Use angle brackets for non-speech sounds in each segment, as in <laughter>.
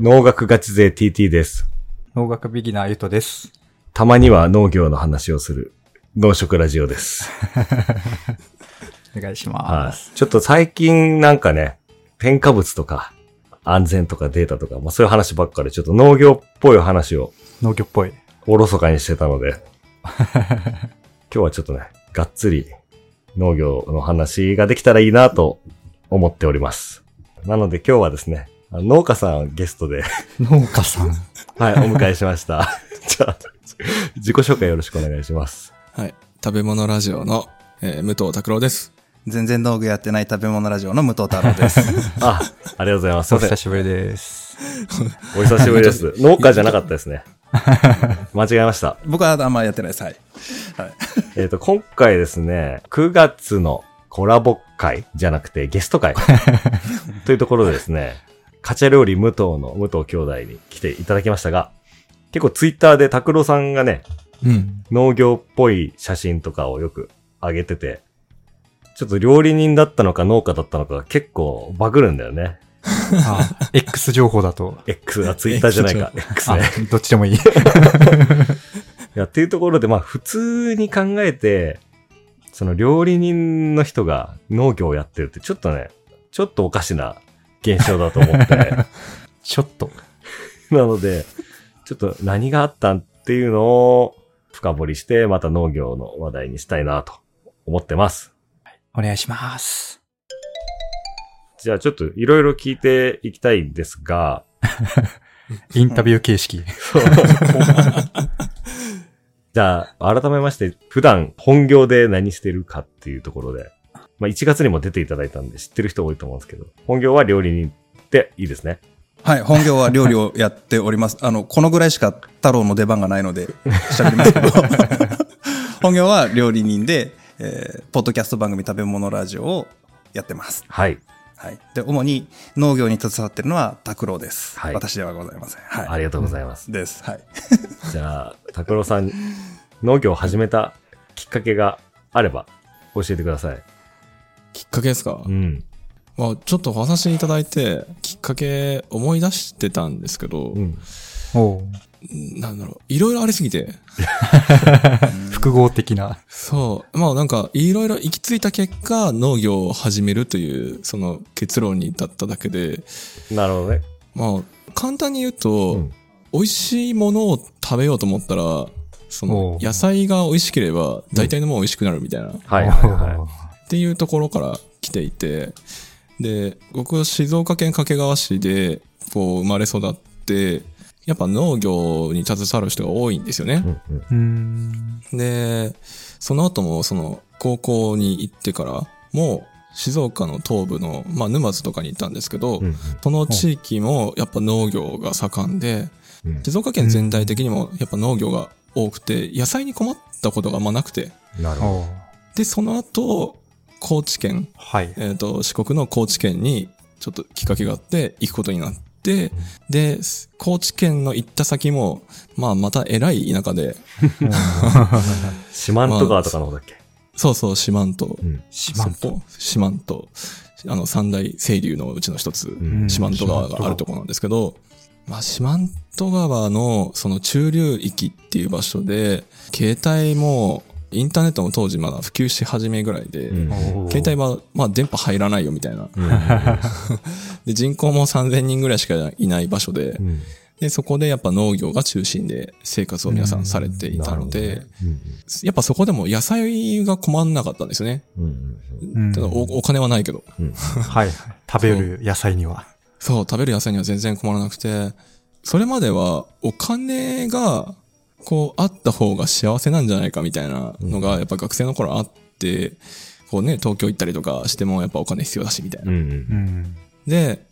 農学ガチ勢 TT です。農学ビギナーゆとです。たまには農業の話をする農食ラジオです。<laughs> お願いしはます。い。ちょっと最近なんかね、添加物とか安全とかデータとか、まあそういう話ばっかりちょっと農業っぽい話を農業っぽい。おろそかにしてたので、<laughs> 今日はちょっとね、がっつり農業の話ができたらいいなと思っております。なので今日はですね、農家さんゲストで、<laughs> 農家さん。はい、お迎えしました。<laughs> じゃあ、自己紹介よろしくお願いします。はい。食べ物ラジオの、えー武藤拓郎です。全然農具やってない食べ物ラジオの武藤太郎です。<laughs> あ、ありがとうございます。お久しぶりです。お久しぶりです。農家じゃなかったですね。間違えました。僕はあんまやってないです。はい。はい。えっ、と、今回ですね、9月のコラボ会じゃなくてゲスト会というところでですね、カチャ料理武藤の武藤兄弟に来ていただきましたが、結構ツイッターで拓郎さんがね、うん。農業っぽい写真とかをよく上げてて、ちょっと料理人だったのか農家だったのか結構バグるんだよね。あ、X 情報だと。X がツイッターじゃないか。X あね。、どっちでもいい。<laughs> いや、っていうところで、まあ普通に考えて、その料理人の人が農業をやってるってちょっとね、ちょっとおかしな現象だと思って、<laughs> ちょっと。なので、ちょっと何があったんっていうのを深掘りして、また農業の話題にしたいなと思ってます。お願いします。じゃあちょっといろいろ聞いていきたいんですが、<laughs> インタビュー形式。じゃあ改めまして普段本業で何してるかっていうところで、まあ1月にも出ていただいたんで知ってる人多いと思うんですけど、本業は料理人っていいですね。はい。本業は料理をやっております。あの、このぐらいしか太郎の出番がないので喋りますけど。<laughs> 本業は料理人で、えー、ポッドキャスト番組食べ物ラジオをやってます。はい。はい。で、主に農業に携わってるのは拓郎です。はい私ではございません。はい。ありがとうございます。です。はい。<laughs> じゃあ、拓郎さん、農業を始めたきっかけがあれば教えてください。きっかけですか、うん。まあ、ちょっとお話いただいて、きっかけ思い出してたんですけど、うん。なんだろう、いろいろありすぎて、<laughs> 複合的な。そう、まあなんか、いろいろ行き着いた結果、農業を始めるという、その結論に至っただけで、なるほどね。まあ、簡単に言うと、うん。美味しいものを食べようと思ったら、そおのう。野菜が美味しければ大体のもの美味しくなるみたいな、っはいはいはていうところから来ていて、で、僕は静岡県掛川市でこう生まれ育って、やっぱ農業に携わる人が多いんですよね。で、その後もその高校に行ってからも静岡の東部の、まあ沼津とかに行ったんですけど、うんその地域もやっぱ農業が盛んで、うん。静岡県全体的にもやっぱ農業が多くて、野菜に困ったことがあんまなくて、なるほおうで、その後、高知県、はい。えっ、と、四国の高知県にちょっときっかけがあって行くことになって、で、高知県の行った先も、まあまた偉い田舎で、ど。四万十川とかの方だっけ？そうそう、四万十、うん。四万十。四万十、あの三大清流のうちの一つ、ん四万十川があるところなんですけど、まあ、四万十川のその中流域っていう場所で、携帯も、インターネットも当時まだ普及し始めぐらいで、うん携帯は、まあ、電波入らないよみたいな。うん <laughs> で、人口も3000人ぐらいしかいない場所でう、んで、そこでやっぱ農業が中心で生活を皆さんされていたので、やっぱそこでも野菜が困んなかったんですよね。ただおお金はないけど。うんはい。食べる野菜には。そう、食べる野菜には全然困らなくて、それまではお金が、こう、あった方が幸せなんじゃないかみたいなのが、やっぱ学生の頃あって、こうね、東京行ったりとかしてもやっぱお金必要だし、みたいな。うんうんうん。で、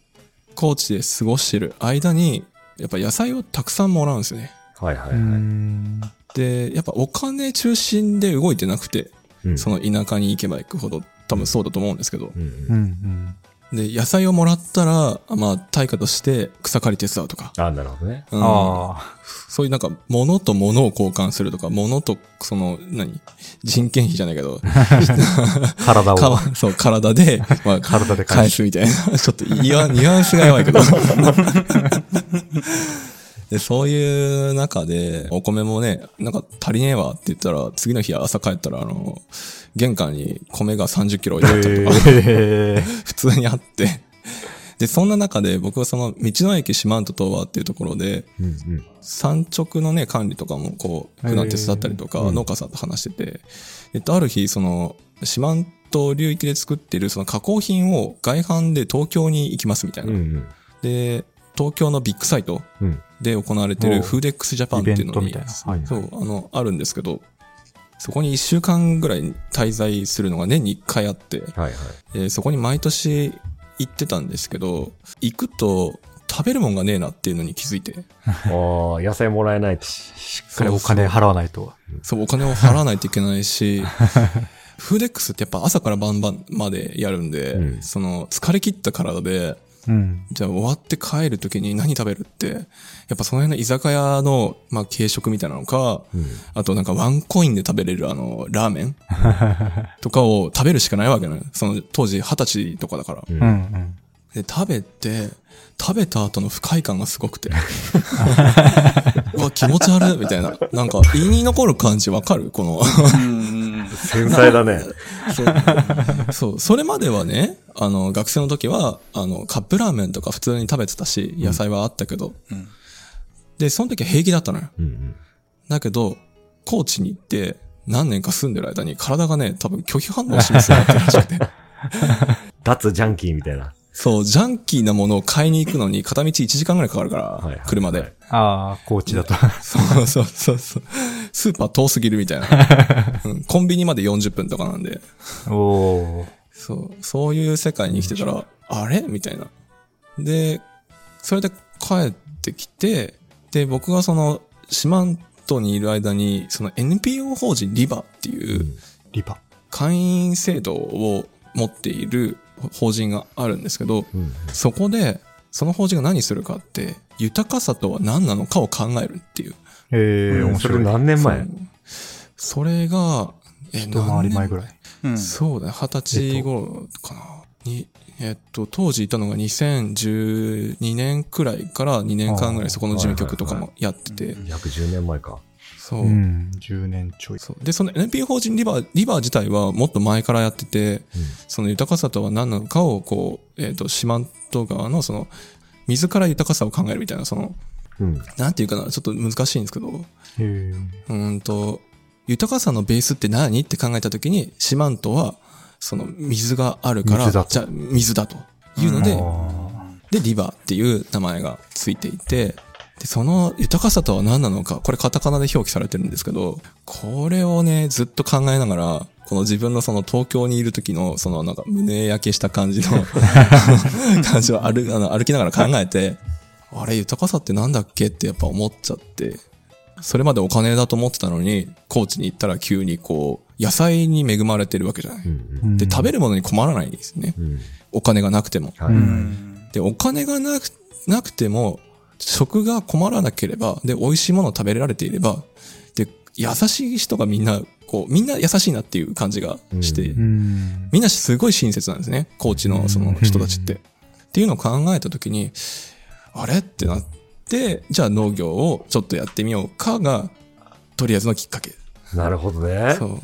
高知で過ごしてる間に、やっぱ野菜をたくさんもらうんですよね。うはいはいはい。ん。で、やっぱお金中心で動いてなくて、うんその田舎に行けば行くほど多分そうだと思うんですけど、うんうん。うん。で、野菜をもらったら、まあ、対価として草刈り手伝うとか。あ、なるほどね。うんあそういうなんか、物と物を交換するとか、物と、その、何？人件費じゃないけど、あ。<laughs> 体を。<laughs> かそう、体で、まあ、体で返すみたいな。<laughs> ちょっとニュアンスが弱いけど。で、そういう中で、お米もね、なんか足りねえわって言ったら、次の日朝帰ったら、あの、玄関に米が30キロ置いてあったりとか、へ <laughs> 普通にあって。で、そんな中で僕はその道の駅四万十東和っていうところで、うんうん。産直のね、管理とかもこう、普段手伝ったりとか、農家さんと話してて、えっと、ある日、その、四万十流域で作ってるその加工品を外販で東京に行きますみたいな。うんうん。で、東京のビッグサイトうん。で行われてる FOODEX JAPAN っていうのにイベントみたい、いそう、あの、あるんですけど、そこに一週間ぐらい滞在するのが年に一回あって、はいはい。えーそこに毎年行ってたんですけど、行くと食べるもんがねえなっていうのに気づいて、<laughs> ああ、野菜もらえないと。しっかりお金払わないと。そう、お金を払わないといけないし、<laughs> フーデックスってやっぱ朝から晩々までやるんで、うんその疲れ切った体で、うん。じゃあ終わって帰るときに何食べるって、やっぱその辺の居酒屋の、まあ軽食みたいなのか、うん。あとなんかワンコインで食べれるあの、ラーメン <laughs> とかを食べるしかないわけね。その当時二十歳とかだから。ううんん。で、食べて、食べた後の不快感がすごくて。<laughs> うわ、気持ち悪いみたいな。なんか、胃に残る感じわかる？この、繊細だね。<laughs> そう。そう。それまではね、あの、学生の時は、あの、カップラーメンとか普通に食べてたし、野菜はあったけど。うんで、その時は平気だったのよ。うんうん。だけど、高知に行って、何年か住んでる間に体がね、多分拒否反応を示すよってるらしくて。<laughs> 脱ジャンキーみたいな。そう、ジャンキーなものを買いに行くのに片道1時間ぐらいかかるから、はいはい車で。はいああ、高知だと。<laughs> そうそうそうそう。スーパー遠すぎるみたいな、<laughs> うんコンビニまで40分とかなんで。おー。そう、そういう世界に生きてたら、あれ？みたいな。で、それで帰ってきて、で、僕がその、四万十にいる間に、その NPO 法人リバっていうリバ。会員制度を持っている法人があるんですけど、うん。そこで、その法人が何するかって、豊かさとは何なのかを考えるっていう。ええ、面それ白い。何年前？それが、え、一回り前ぐらい。うんそうだね、二十歳頃かな。に、えっと、当時いたのが2012年くらいから2年間ぐらいそこの事務局とかもやってて、約10年前か。そう。うん。10年ちょい。そうで、その NPO 法人リバー、リバー自体はもっと前からやってて、その豊かさとは何なのかを、こう、えっ、と、四万十川のその、水から豊かさを考えるみたいな、その、うん。なんていうかな、ちょっと難しいんですけど、へえ。うーんと、豊かさのベースって何？って考えたときに、四万十は、その水があるから、じゃあ水だと。いうので、あで、リバーっていう名前がついていて、で、その豊かさとは何なのか、これカタカナで表記されてるんですけど、これをね、ずっと考えながら、この自分のその東京にいる時の、そのなんか胸焼けした感じの <laughs> 感じを歩あの歩きながら考えて、あれ、豊かさってなんだっけ？ってやっぱ思っちゃって、それまでお金だと思ってたのに、高知に行ったら急にこう、野菜に恵まれてるわけじゃない。うんーで、食べる。るものに困らないんですね。うん。お金がなくても。はい。うんで、お金がなく、なくても、食が困らなければ、で、美味しいものを食べられていれば、で、優しい人がみんな、こう、みんな優しいなっていう感じがして、ううん。みんなすごい親切なんですね。高知のその人たちって。っていうのを考えたときに、あれ？ってなって、じゃあ農業をちょっとやってみようかが、とりあえずのきっかけ。なるほどね。そう。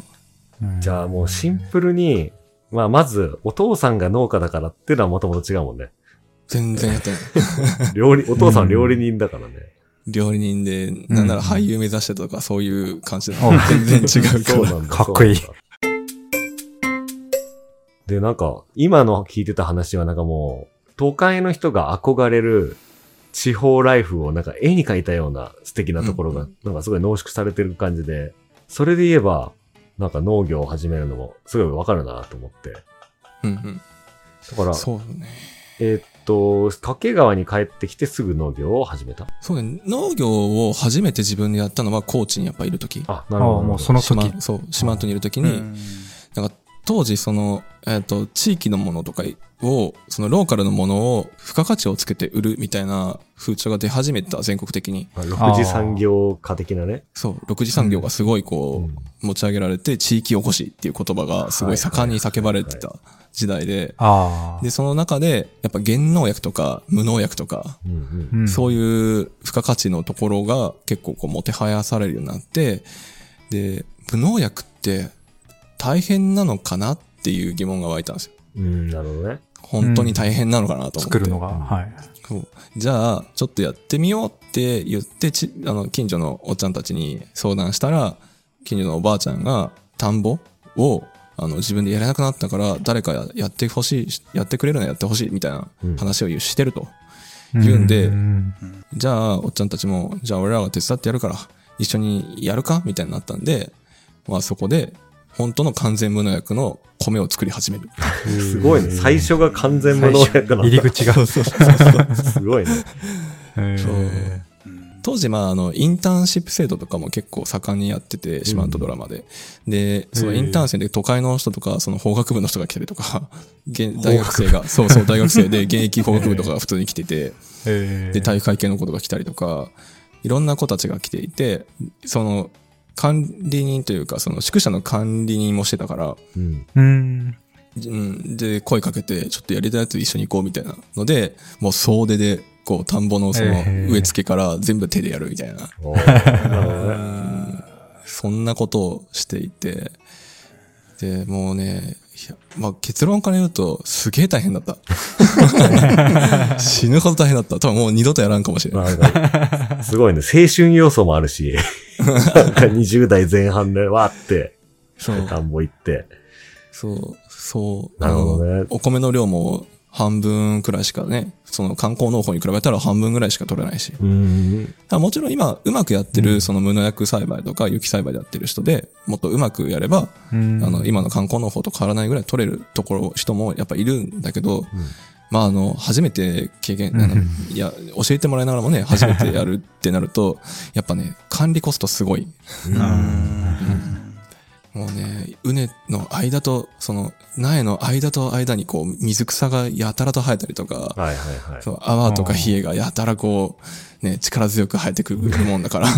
じゃあもうシンプルに、まあまず、お父さんが農家だからっていうのはもともと違うもんね。全然やってない。<laughs> 料理、お父さんは料理人だからね。料理人で、なんなら俳優目指してとかそういう感じで、うん全然違うから。そうなんだ。<laughs> かっこいい。で、なんか、今の聞いてた話はなんかもう、都会の人が憧れる地方ライフをなんか絵に描いたような素敵なところが、なんかすごい濃縮されてる感じで、それで言えば、なんか農業を始めるのもすごいわかるなと思って。うんうん。だから、そうね。えーっと、掛川に帰ってきてすぐ農業を始めた？そうね。農業を初めて自分でやったのは高知にやっぱいるとき。あ、なるほど。もうその時。島そう、四万十にいるときに、当時その、えっ、と、地域のものとかを、そのローカルのものを付加価値をつけて売るみたいな風潮が出始めた、全国的に。まあ6次産業化的なね。そう、六次産業がすごいこう、持ち上げられて、地域おこしっていう言葉がすごい盛んに叫ばれてた時代で。で、その中で、やっぱ原農薬とか無農薬とか、うんうんうんそういう付加価値のところが結構こうもてはやされるようになって、で、無農薬って大変なのかなっていう疑問が湧いたんですよ。うん、なるほどね。本当に大変なのかなと思って。作るのが。はい。そうじゃあ、ちょっとやってみようって言って、ち、あの、近所のおっちゃんたちに相談したら、近所のおばあちゃんが田んぼを、あの、自分でやれなくなったから、誰かややってほしい、やってくれるのやってほしい、みたいな話をしてると。言うんでうんじゃあ、おっちゃんたちも、じゃあ俺らが手伝ってやるから、一緒にやるかみたいになったんで、まあそこで、本当の完全無農薬の米を作り始める。すごいね。最初が完全無農薬な入り口が。すごいね。へそうー当時、まあ、あの、インターンシップ制度とかも結構盛んにやってて、シマントドラマで。で、そのインターン生で都会の人とか、その法学部の人が来たりとか、現大学生が、そうそう、大学生で <laughs> 現役法学部とかが普通に来てて、で、体育会系の子とか来たりとか、いろんな子たちが来ていて、その、管理人というか、その宿舎の管理人もしてたから、うん。で、声かけて、ちょっとやりたいやつ一緒に行こうみたいなので、もう総出で、こう、田んぼのそのえー。植え付けから全部手でやるみたいな。<laughs> そんなことをしていて、で、もうね、まあ、結論から言うと、すげえ大変だった。<laughs> 死ぬほど大変だった。多分もう二度とやらんかもしれない。すごいね。青春要素もあるし、なんか20代前半でわーって、そう。田んぼ行って。そう、そう。なるほどねお米の量も半分くらいしかね、その観光農法に比べたら半分ぐらいしか取れないし。もちろん今、うまくやってる、その無農薬栽培とか有機栽培でやってる人で、もっとうまくやれば、うん。あの、今の観光農法と変わらないぐらい取れるところ、人もやっぱいるんだけど、まあ、あの、初めて経験、あのいや、教えてもらいながらもね、初めてやるってなると、やっぱね、管理コストすごい。<laughs> もうね、畝の間と、その、苗の間と間にこう、水草がやたらと生えたりとか、はいはいはい。そう泡とか冷えがやたらこう、ね、力強く生えてくるもんだから。<laughs>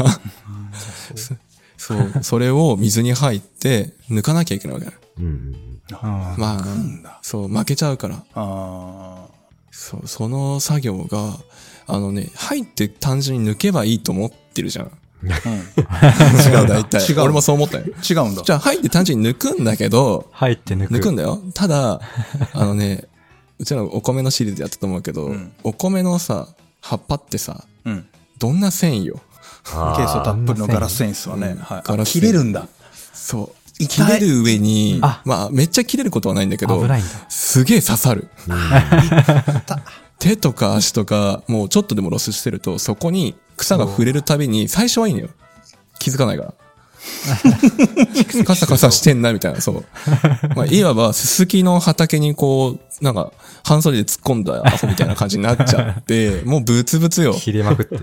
そう、それを水に入って抜かなきゃいけないわけ。うん。まあ、そう、負けちゃうから。あそう、その作業が、あのね、入って単純に抜けばいいと思ってるじゃん。あ。うん。<laughs> 違う、大体。違う俺もそう思ったよ。違うんだ。じゃあ入って単純に抜くんだけど、入って抜く。抜くんだよ。ただ、<laughs> あのね、うちらお米のシリーズやったと思うけど、んお米のさ、葉っぱってさ、うん。どんな繊維よ？ケースたっぷりのガラスセンスはね。うんはい。切れるんだ。そう。切れる上に、あまあ、めっちゃ切れることはないんだけど。すげえ刺さる。手とか足とか、もうちょっとでもロスしてると、そこに草が触れるたびに、最初はいいのよ。気づかないから。<laughs> カサカサしてんな、みたいな、そう。まあ、いわば、すすきの畑にこう、なんか、半袖で突っ込んだアホみたいな感じになっちゃって、<laughs> もうブツブツよ。切れまくって。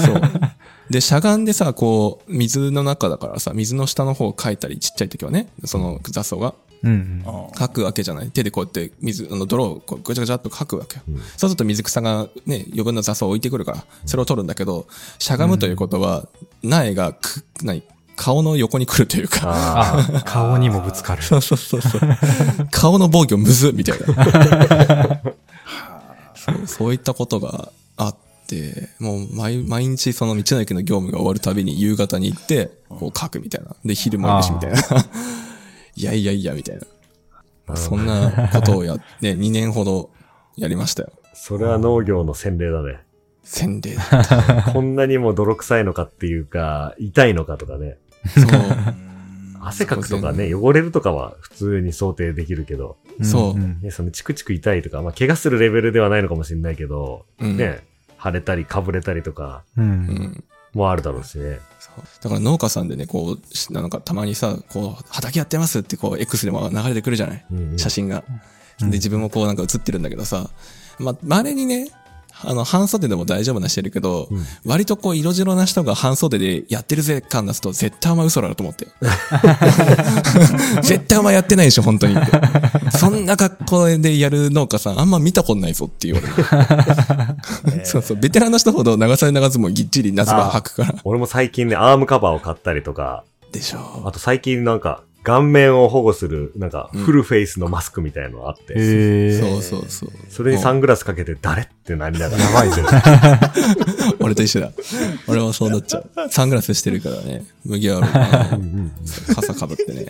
そう。で、しゃがんでさ、こう、水の中だからさ、水の下の方をかいたり、ちっちゃい時はね、その雑草が。うん。かくわけじゃない。手でこうやって水、あの泥をこうぐちゃぐちゃっとかくわけよ。そうすると水草がね、余分な雑草を置いてくるから、それを取るんだけど、しゃがむということは、苗がく、何顔の横に来るというか、<laughs> 顔にもぶつかる。そうそうそうそう。顔の防御むずっみたいな。<laughs> <laughs> そうそういったことがあって、もう毎毎日その道の駅の業務が終わるたびに夕方に行って、こう書くみたいな。で、昼もいるしみたいな。いやいやいや、みたいな。そんなことをやって、2年ほどやりましたよ。あ。それは農業の洗礼だね。洗礼。<laughs> こんなにも泥臭いのかっていうか、痛いのかとかね。そう。汗かくとかね、汚れるとかは普通に想定できるけど、そううんね、そのチクチク痛いとか、まあ、怪我するレベルではないのかもしれないけど、うんね、腫れたりかぶれたりとかう。うんん。もあるだろうしね。そう。だから農家さんでね、こうし、なんかたまにさ、こう、畑やってますってこう、X でも流れてくるじゃない？うんうん。写真が。で、自分もこうなんか写ってるんだけどさ、ま、稀にね、あの、半袖でも大丈夫なしてるけど、割とこう、色白な人が半袖でやってるぜ感出すと、絶対お前嘘だろと思って。<laughs> 絶対お前やってないでしょ、本当にって。そんな格好でやる農家さん、あんま見たことないぞって言われる。<laughs> そうそう、ベテランの人ほど長袖長ズボンぎっちり夏場履くから。俺も最近ね、アームカバーを買ったりとか、でしょあと最近なんか、顔面を保護する、なんか、フルフェイスのマスクみたいなのあって、えそうそうそう。それにサングラスかけて誰ってなりながら。やばいぜ。<laughs> 俺と一緒だ。俺もそうなっちゃう。サングラスしてるからね。麦わらの傘かぶってね。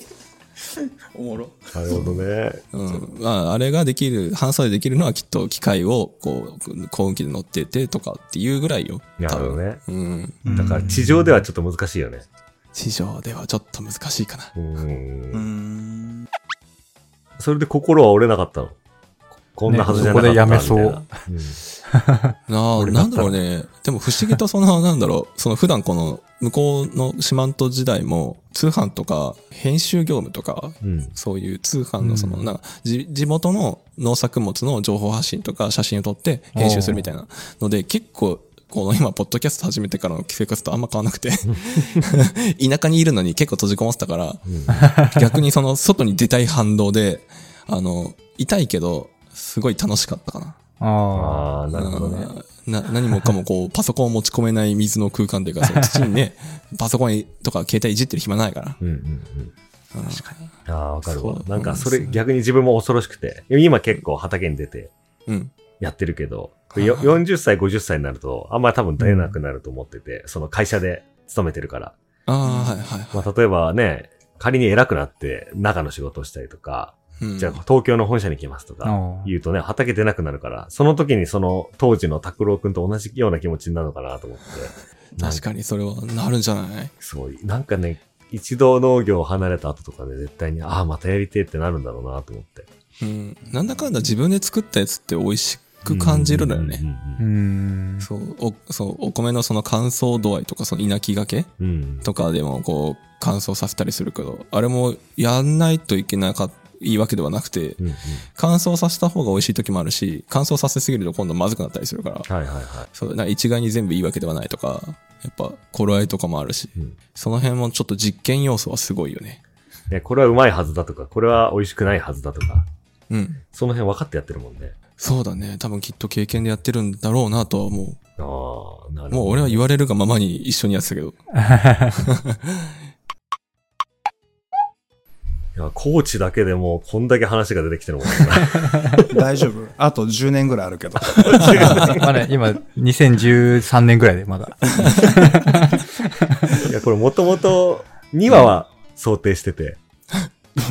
おもろ。なるほどね。うん。まあ、あれができる、半袖できるのはきっと機械を、こう、幸運機で乗っててとかっていうぐらいよ。なるほどね。うん。だから地上ではちょっと難しいよね。地上ではちょっと難しいかな。う。うんん。それで心は折れなかったの？こんなはずじゃなかったねそこでやめそううんななんだろうね。でも不思議とその、なんだろう、その普段この、向こうの四万十時代も、通販とか、編集業務とか、うん。そういう通販のその、なんか、じ地元の農作物の情報発信とか写真を撮って編集するみたいなので、結構、この今、ポッドキャスト始めてからの生活とあんま変わんなくて、<laughs> 田舎にいるのに結構閉じこもってたから、<laughs> 逆にその外に出たい反動で、あの、痛いけど、すごい楽しかったかな。ああ。なるほどね。な、何もかもこう、パソコンを持ち込めない水の空間というか、その土にね、<laughs> パソコンとか携帯いじってる暇ないから。うんうんうん。確かに。ああ、わかるそう。わなんかそれ逆に自分も恐ろしくて。今結構畑に出てうん。やってるけど、よ40歳、50歳になると、あんまり多分出なくなると思ってて、その会社で勤めてるから。ああ、はいはい。まあ例えばね、仮に偉くなって中の仕事をしたりとか、うんじゃあ東京の本社に来ますとかあ言うとね、畑出なくなるから、その時にその当時の拓郎くんと同じような気持ちになるのかなと思って。<laughs> 確かにそれはなるんじゃない？すごい。なんかね、一度農業を離れた後とかで絶対に、ああ、またやりてえってなるんだろうなと思って。うん。なんだかんだ自分で作ったやつって美味しく感じるのよね。そう、お、そう、お米のその乾燥度合いとか、その稲木がけ。とかでもこう、乾燥させたりするけど、あれもやんないといけなかいいわけではなくて、うんうん。乾燥させた方が美味しい時もあるし、乾燥させすぎると今度まずくなったりするから、はいはいはい。そう、な一概に全部いいわけではないとか、やっぱ、頃合いとかもあるし、うんその辺もちょっと実験要素はすごいよね。ね、これはうまいはずだとか、これは美味しくないはずだとか、うん。その辺分かってやってるもんね。そうだね。多分きっと経験でやってるんだろうなとは思う。ああ、なるほど。もう俺は言われるがままに一緒にやってたけど。<laughs> いや、高知だけでもうこんだけ話が出てきてるもんね。<laughs> 大丈夫。あと10年ぐらいあるけど。<laughs> まあね、今、2013年ぐらいでまだ。いや、これもともと2話は想定してて、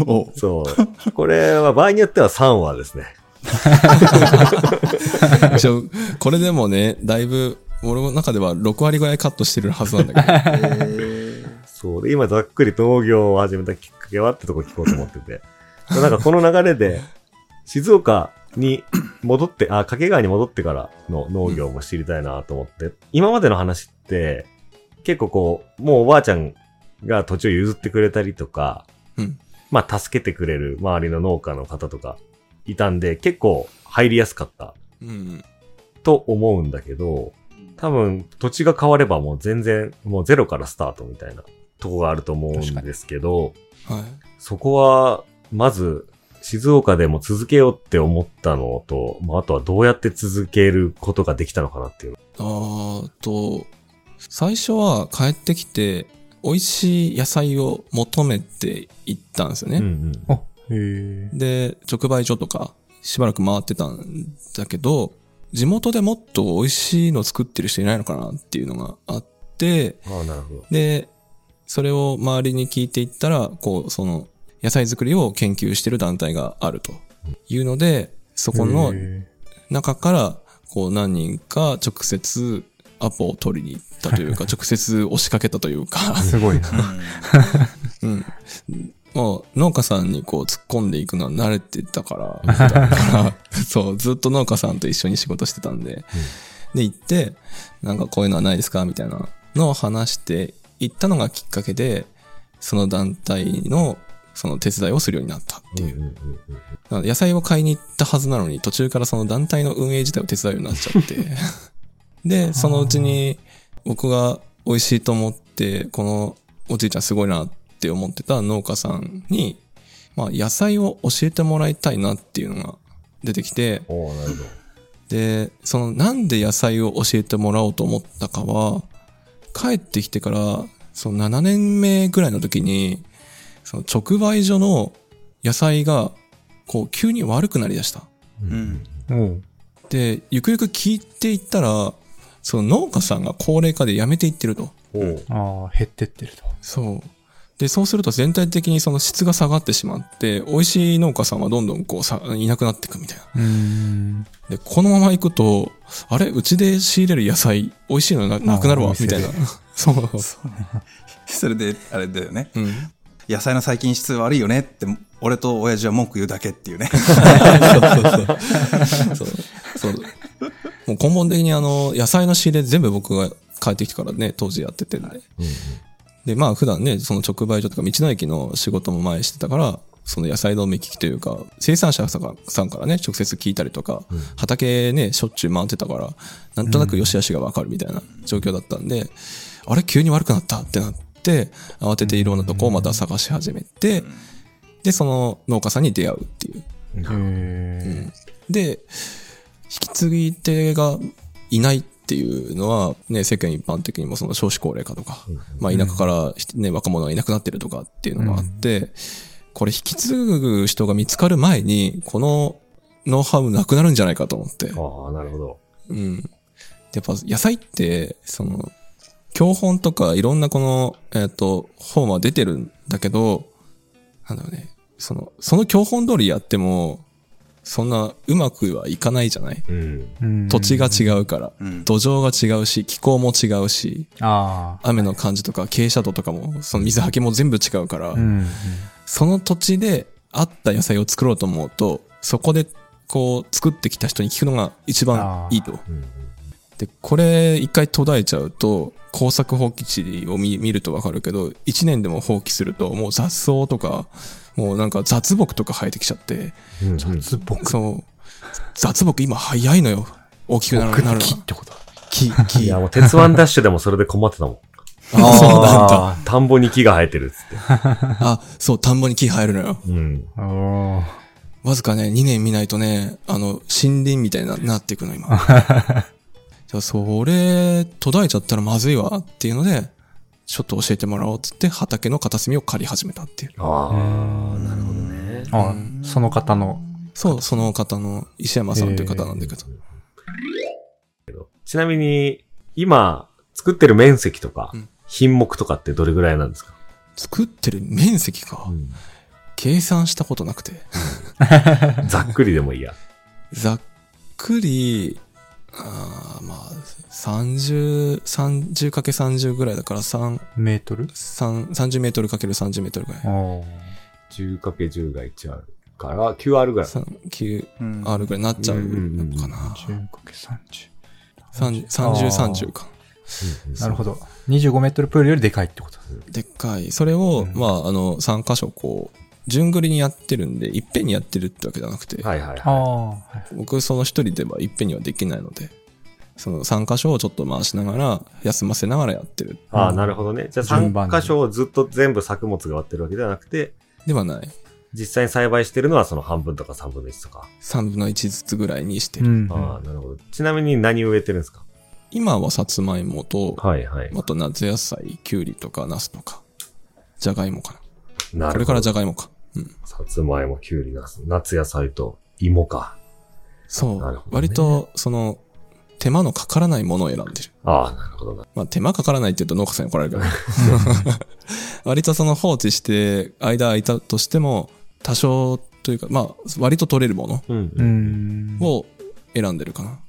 おそう。これは場合によっては3話ですね。<laughs> これでもね、だいぶ、俺の中では6割ぐらいカットしてるはずなんだけど。<laughs> そう。で、今ざっくり農業を始めたきっかけはってとこ聞こうと思ってて。<laughs> なんかこの流れで、静岡に戻って、あ、掛川に戻ってからの農業も知りたいなと思って、今までの話って、結構こう、もうおばあちゃんが土地を譲ってくれたりとか、うん。まあ助けてくれる周りの農家の方とかいたんで、結構入りやすかったうん。と思うんだけど、多分土地が変わればもう全然もうゼロからスタートみたいなとこがあると思うんですけど、はい。そこはまず静岡でも続けようって思ったのと、まあ、あとはどうやって続けることができたのかなっていう。あーと、最初は帰ってきて、美味しい野菜を求めて行ったんですよね。うんうん。あ。で、直売所とかしばらく回ってたんだけど、地元でもっと美味しいの作ってる人いないのかなっていうのがあって。で、それを周りに聞いていったら、こう、その、野菜作りを研究してる団体があるというので、そこのへ中から、こう何人か直接アポを取りに行ったというか、<laughs> 直接押しかけたというかー、すごいな。<laughs> うん。もう農家さんにこう突っ込んでいくのは慣れてたから、か <laughs> らそう、ずっと農家さんと一緒に仕事してたんで、で行って、なんかこういうのはないですか？みたいなのを話して行ったのがきっかけで、その団体のその手伝いをするようになったっていう。野菜を買いに行ったはずなのに、途中からその団体の運営自体を手伝うようになっちゃって。<laughs> で、そのうちに僕が美味しいと思って、このおじいちゃんすごいなって思ってた農家さんに、まあ野菜を教えてもらいたいなっていうのが出てきて、おーなるほど。で、そのなんで野菜を教えてもらおうと思ったかは、帰ってきてから、その7年目ぐらいの時に、その直売所の野菜が、こう急に悪くなりだした。うん。おうで、ゆくゆく聞いていったら、その農家さんが高齢化で辞めていってると。ああ、減ってってると。そう。で、そうすると全体的にその質が下がってしまって、美味しい農家さんはどんどんこうさ、いなくなっていくみたいな。で、このまま行くと、あれ？うちで仕入れる野菜、美味しいのななくなるわみたいな。<laughs> そう。そ <laughs> れで、あれだよね。うん。野菜の細菌質悪いよねって、俺と親父は文句言うだけっていうね。<laughs> そう。そう。もう根本的にあの、野菜の仕入れ全部僕が帰ってきてからね、当時やっててんで。で、まあ普段ね、その直売所とか道の駅の仕事も前してたから、その野菜の目利きというか、生産者さんからね、直接聞いたりとか、畑ね、しょっちゅう回ってたから、なんとなく良し悪しがわかるみたいな状況だったんで、あれ？急に悪くなった？ってなって、慌てていろんなとこをまた探し始めて、で、その農家さんに出会うっていう。で、引き継ぎ手がいないっていうのは、ね、世間一般的にもその少子高齢化とか、まあ田舎から、ね、若者がいなくなってるとかっていうのがあって、これ引き継ぐ人が見つかる前に、このノウハウなくなるんじゃないかと思って。ああ、なるほど。うん。やっぱ野菜って、その、教本とかいろんなこの、えっ、と、本は出てるんだけど、なんだろうね、その、その教本通りやっても、そんなうまくはいかないじゃない？うん。うん土地が違うから、うん土壌が違うし、気候も違うし。雨の感じとか傾斜度とかも、その水はけも全部違うから、うん。その土地で合った野菜を作ろうと思うと、そこでこう作ってきた人に聞くのが一番いいと。うんで、これ一回途絶えちゃうと、耕作放棄地を見見るとわかるけど、一年でも放棄すると、もう雑草とか、もうなんか雑木とか生えてきちゃって、うん。雑木。そう、雑木今早いのよ。大きくなるなるの木ってこと？木、い <laughs> 木。や、もう鉄腕ダッシュでもそれで困ってたもん。<laughs> あ、そうなんだ。田んぼに木が生えてるっつって。<laughs> あ、そう、田んぼに木生えるのよ。うん。わずかね、2年見ないとね、あの、森林みたいにななっていくの、今。じゃあ、それ、途絶えちゃったらまずいわっていうので、ちょっと教えてもらおうっつって、畑の片隅を借り始めたっていう。ああ、なるほどね。あその方の。そう、その方の石山さんという方なんだけど。ちなみに、今、作ってる面積とかうん、品目とかってどれぐらいなんですか、作ってる面積か。計算したことなくて。ざっくりでもいいや。ざっくり、あーまあ、30、30×30 ぐらいだから3、メートル？3 30メートル ×30 メートルぐらい。おー 10×10 が1あるから、9R ぐらい。3、9、うんあるぐらいになっちゃうのかな。10×30。30、30、30か。なるほど。25メートルプールよりでかいってことでっかい。それを、まあ、あの、3箇所こう、順繰りにやってるんで、いっぺんにやってるってわけじゃなくて、はいはいあはあ。僕その一人ではいっぺんにはできないので、その3箇所をちょっと回しながら、休ませながらやってる。い。ああ、なるほどね。じゃあ順番に3箇所をずっと全部作物が割ってるわけではなくて、ではない。実際に栽培してるのはその半分とか3分の1とか。3分の1ずつぐらいにしてる。うん。ああ、なるほど。ちなみに何植えてるんですか？今はさつまいもと、はいはい。あと夏野菜、きゅうりとかナスとか、じゃがいもかな。なるほど。これからじゃがいもか。うん。さつまいも、きゅうり、なす、夏野菜と芋か。そう。なるほどね割と、その、手間のかからないものを選んでる。ああ、なるほどな。まあ手間かからないって言うと農家さんに怒られるけど。<laughs> 割とその放置して間空いたとしても、多少というか、まあ割と取れるものうん。うん。を選んでるかな。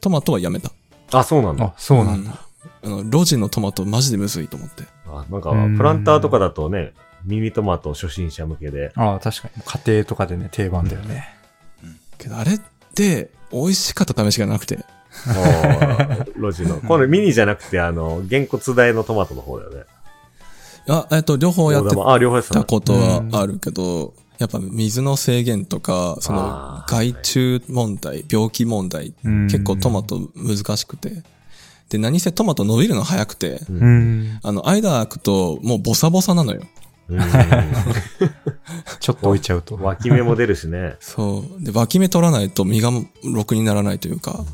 トマトはやめた。あ、そうなんだ。あ、そうなんだ。うんあの、路地のトマトマジでむずいと思って。あなんかうん、プランターとかだとね、ミニトマト初心者向けで。ああ、確かに。家庭とかでね、定番だよね。けどあれって、美味しかった試しがなくて。ああ路地の。<laughs> これミニじゃなくて、あの、げんこつ大のトマトの方だよね。あ、えっと、両方やって大玉あ、両方やってたたことはあるけど、やっぱ水の制限とか、その害虫問題、病気問題、うん結構トマト難しくて。で、何せトマト伸びるの早くて、うん。あの、間空くともうボサボサなのよ。うん <laughs> ちょっと置いちゃうと。脇芽も出るしね。そう。で、脇芽取らないと実がろくにならないというか、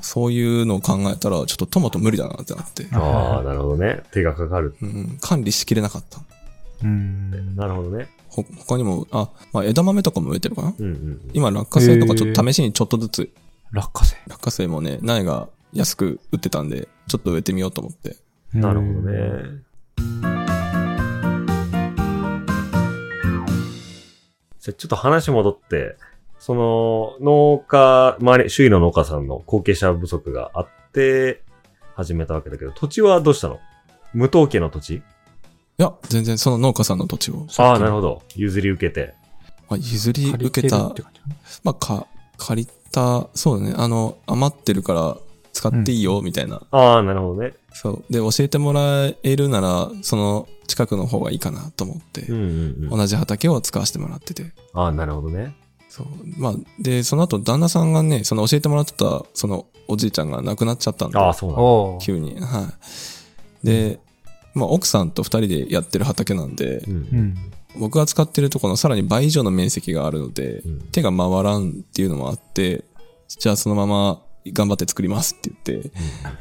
そういうのを考えたら、ちょっとトマト無理だなってなって、ああ、なるほどね。手がかかる。うん、管理しきれなかった。うん。なるほどね。ほ、他にも、あ、まあ、枝豆とかも植えてるかな？うんうん。今、落花生とかちょっと試しにちょっとずつ、落花生。落花生もね、苗が安く売ってたんで、ちょっと植えてみようと思って。なるほどね。じゃあちょっと話戻って、その、農家、周り、周囲の農家さんの後継者不足があって、始めたわけだけど、土地はどうしたの？無統計の土地？いや、全然その農家さんの土地を、ああ、なるほど。譲り受けて。まあ、譲り受けたてるって、感じまあ、か、借りた、そうだね、あの、余ってるから使っていいよ、みたいな。ああ、なるほどね。そう。で、教えてもらえるなら、その近くの方がいいかなと思って、うんうんうん。同じ畑を使わせてもらってて。ああ、なるほどね。そう。まあ、で、その後、旦那さんがね、その教えてもらってた、そのおじいちゃんが亡くなっちゃったんで、ああ、そうなん急に。はい。で、まあ、奥さんと二人でやってる畑なんでう、ん。うん。僕が使ってるところのさらに倍以上の面積があるので、うん手が回らんっていうのもあって、じゃあそのまま頑張って作りますって言って、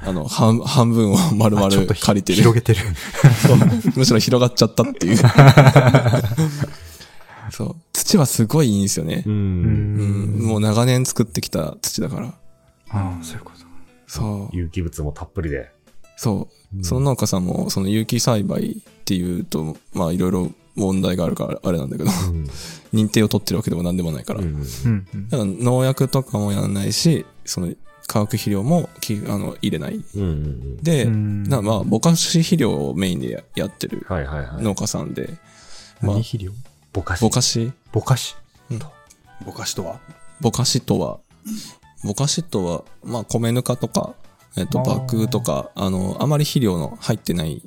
あの、半、半分を丸々あちょっとひ借りてる。広げてる。そうむしろ広がっちゃったっていう。<laughs> そう。土はすごいいいんですよねう。。うんん。もう長年作ってきた土だから。ああ、そういうこと。そう。有機物もたっぷりで。そう。その農家さんも、その有機栽培っていうと、まあいろいろ問題があるからあれなんだけど、うん。<laughs> 認定を取ってるわけでも何でもないから。うんうん農薬とかもやらないし、その化学肥料もきあの入れない。うんうん。で、うんなまあ、ぼかし肥料をメインでややってるはいはいはい。農家さんで、まあ何、肥料？ぼかし。ぼかしぼかし。ぼかしとは？ぼかしとは、ぼかしとは、まあ、米ぬかとか、えっと、あー麦とか、あの、あまり肥料の入ってない、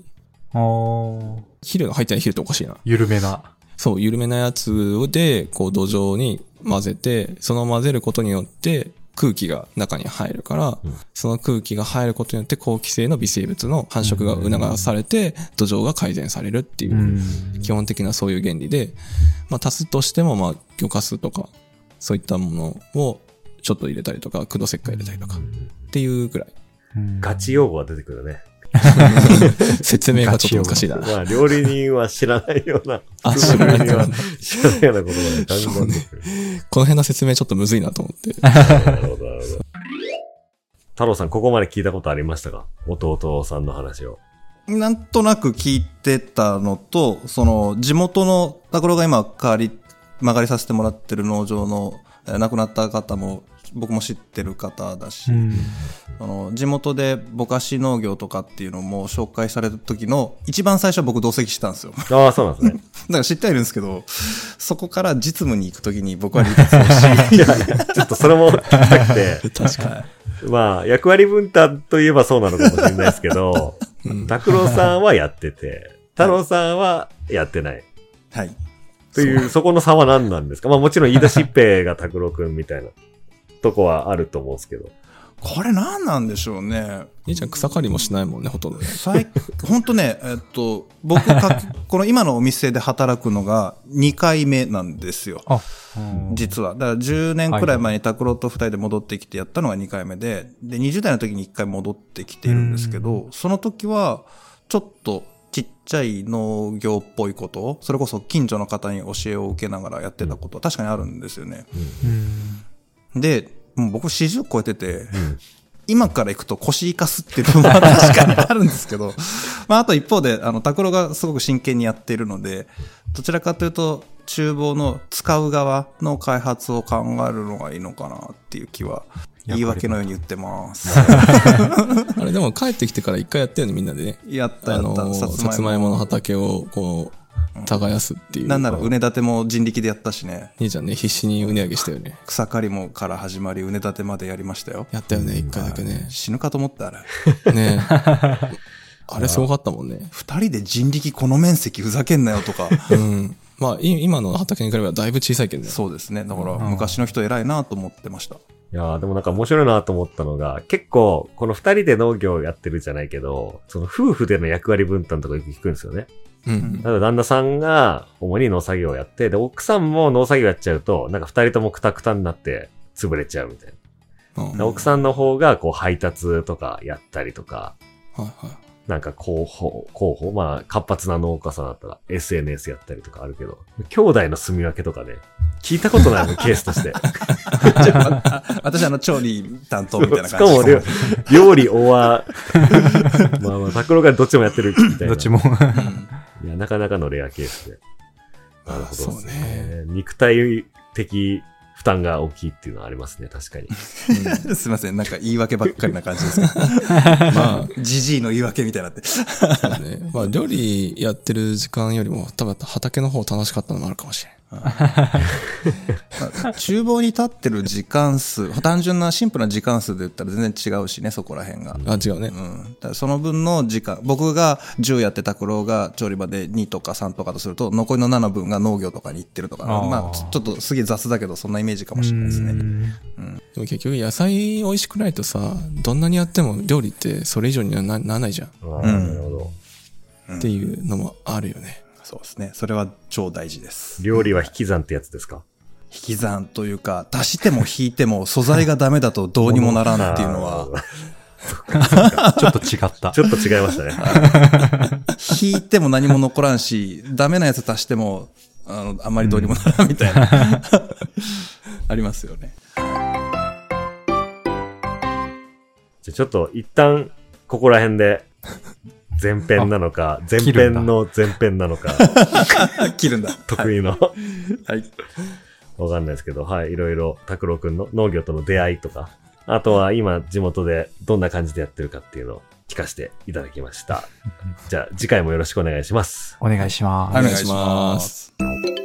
ああ、肥料の入ってない肥料っておかしいな。緩めな。そう、緩めなやつで、こう土壌に混ぜて、その混ぜることによって空気が中に入るから、うんその空気が入ることによって好気性の微生物の繁殖が促されて、土壌が改善されるっていう、うん。基本的なそういう原理で、まあ足すとしても、まあ魚化スとか、そういったものをちょっと入れたりとか、駆動石灰入れたりとか、っていうぐらい。ガチ用語が出てくるね。<laughs> 説明がちょっと難しいな。まあ、料理人は知らないような、あ普通の料理人は知知らないようなことがね。この辺の説明ちょっとむずいなと思って。なるほど、なるほど。太郎さん、ここまで聞いたことありましたか？弟さんの話を。なんとなく聞いてたのと、その、地元の、タクロが今、代わり、曲がりさせてもらってる農場の、えー亡くなった方も、僕も知ってる方だし、うん。その地元でぼかし農業とかっていうのも紹介された時の、一番最初は僕同席したんですよ。だかああ、そうなんですね。<laughs> ら知ってはいるんですけど、そこから実務に行く時に僕は離脱をし、<laughs> ちょっとそれも聞きたくて、<laughs> 確かまあ、役割分担といえばそうなのかもしれないですけど、に。うん拓郎さんはやってて、太郎さんはやってない。はい。という、そこの差は何なんですか？まあもちろん言い出しっぺが拓郎くんみたいなとこはあると思うんですけど。これ何なんでしょうね。兄ちゃん草刈りもしないもんね、ほとんど本当ね、えっと、僕か、この今のお店で働くのが2回目なんですよ。あ、実は。だから10年くらい前に拓郎と2人で戻ってきてやったのが2回目で、で、20代の時に1回戻ってきているんですけど、その時は、ちょっとちっちゃい農業っぽいことを、それこそ近所の方に教えを受けながらやってたことは確かにあるんですよね。うん。で、もう僕40超えてて、うん。今から行くと腰生かすっていう部分は確かにあるんですけど、まああと一方で、あの、拓郎がすごく真剣にやっているので、どちらかというと、厨房の使う側の開発を考えるのがいいのかなっていう気は、言い訳のように言ってます。<laughs> あれでも帰ってきてから一回やったよね、みんなでね。やったやった、あのー、さつまいもの畑をこう、耕すっていう。なんなら、うね立ても人力でやったしね、兄ちゃんね、必死にうね上げしたよね。草刈りもから始まり、うね立てまでやりましたよ。やったよね、一回だけね。死ぬかと思った、あれ。ね <laughs> あれすごかったもんね。二人で人力この面積ふざけんなよとか。うん。まあ、い今の畑に比べればだいぶ小さいけどね。そうですね。だからうん昔の人偉いなと思ってました。いやーでもなんか面白いなと思ったのが、結構、この二人で農業をやってるじゃないけど、その夫婦での役割分担とかよく聞くんですよね。うん。例えば旦那さんが主に農作業をやって、で、奥さんも農作業やっちゃうと、なんか二人ともクタクタになって潰れちゃうみたいうん奥さんの方がこう配達とかやったりとか、はいはい。なんか広報、広報、まあ活発な農家さんだったら SNS やったりとかあるけど、兄弟の住み分けとかね、聞いたことないの、ケースとして。<laughs> あ私あの調理担当みたいなしかも感じで料料理、おわ、<laughs> まあまあ、拓郎がどっちもやってるみたいな。どっちも。いや、なかなかのレアケースで。なるほどですそうね。肉体的負担が大きいっていうのはありますね、確かに。<laughs> すいません。なんか言い訳ばっかりな感じですけど。<laughs> <laughs> まあ、じじいの言い訳みたいになって。そうね。まあ、料理やってる時間よりも、多分畑の方楽しかったのもあるかもしれん。厨房に立ってる時間数、単純なシンプルな時間数で言ったら全然違うしね、そこら辺が。あ、違うね。うん。だその分の時間、僕が10やって拓郎が調理場で2とか3とかとすると、残りの7分が農業とかに行ってるとか、あーまあ、ちょっとすげえ雑だけど、そんなイメージかもしれないですね。でも結局野菜美味しくないとさ、どんなにやっても料理ってそれ以上にはなならないじゃん。なるほど。っていうのもあるよね。そうですね。それは超大事です。料理は引き算ってやつですか？引き算というか、足しても引いても素材がダメだとどうにもならんっていうのは、<laughs> ちょっと違ったち。ょっと違いましたね。<laughs> 引いても何も残らんし、ダメなやつ足しても、あの、あんまりどうにもならんみたいな、ありますよね。じゃあちょっと一旦、ここら辺で、前編なのか、前編の前編なのか、<laughs> 切るんだ。得意の、はい。わかんないですけど、はい、いろいろ、拓郎くんの農業との出会いとか、あとは今地元でどんな感じでやってるかっていうのを聞かせていただきました。じゃあ次回もよろしくお願いします。お願いします。お願いします。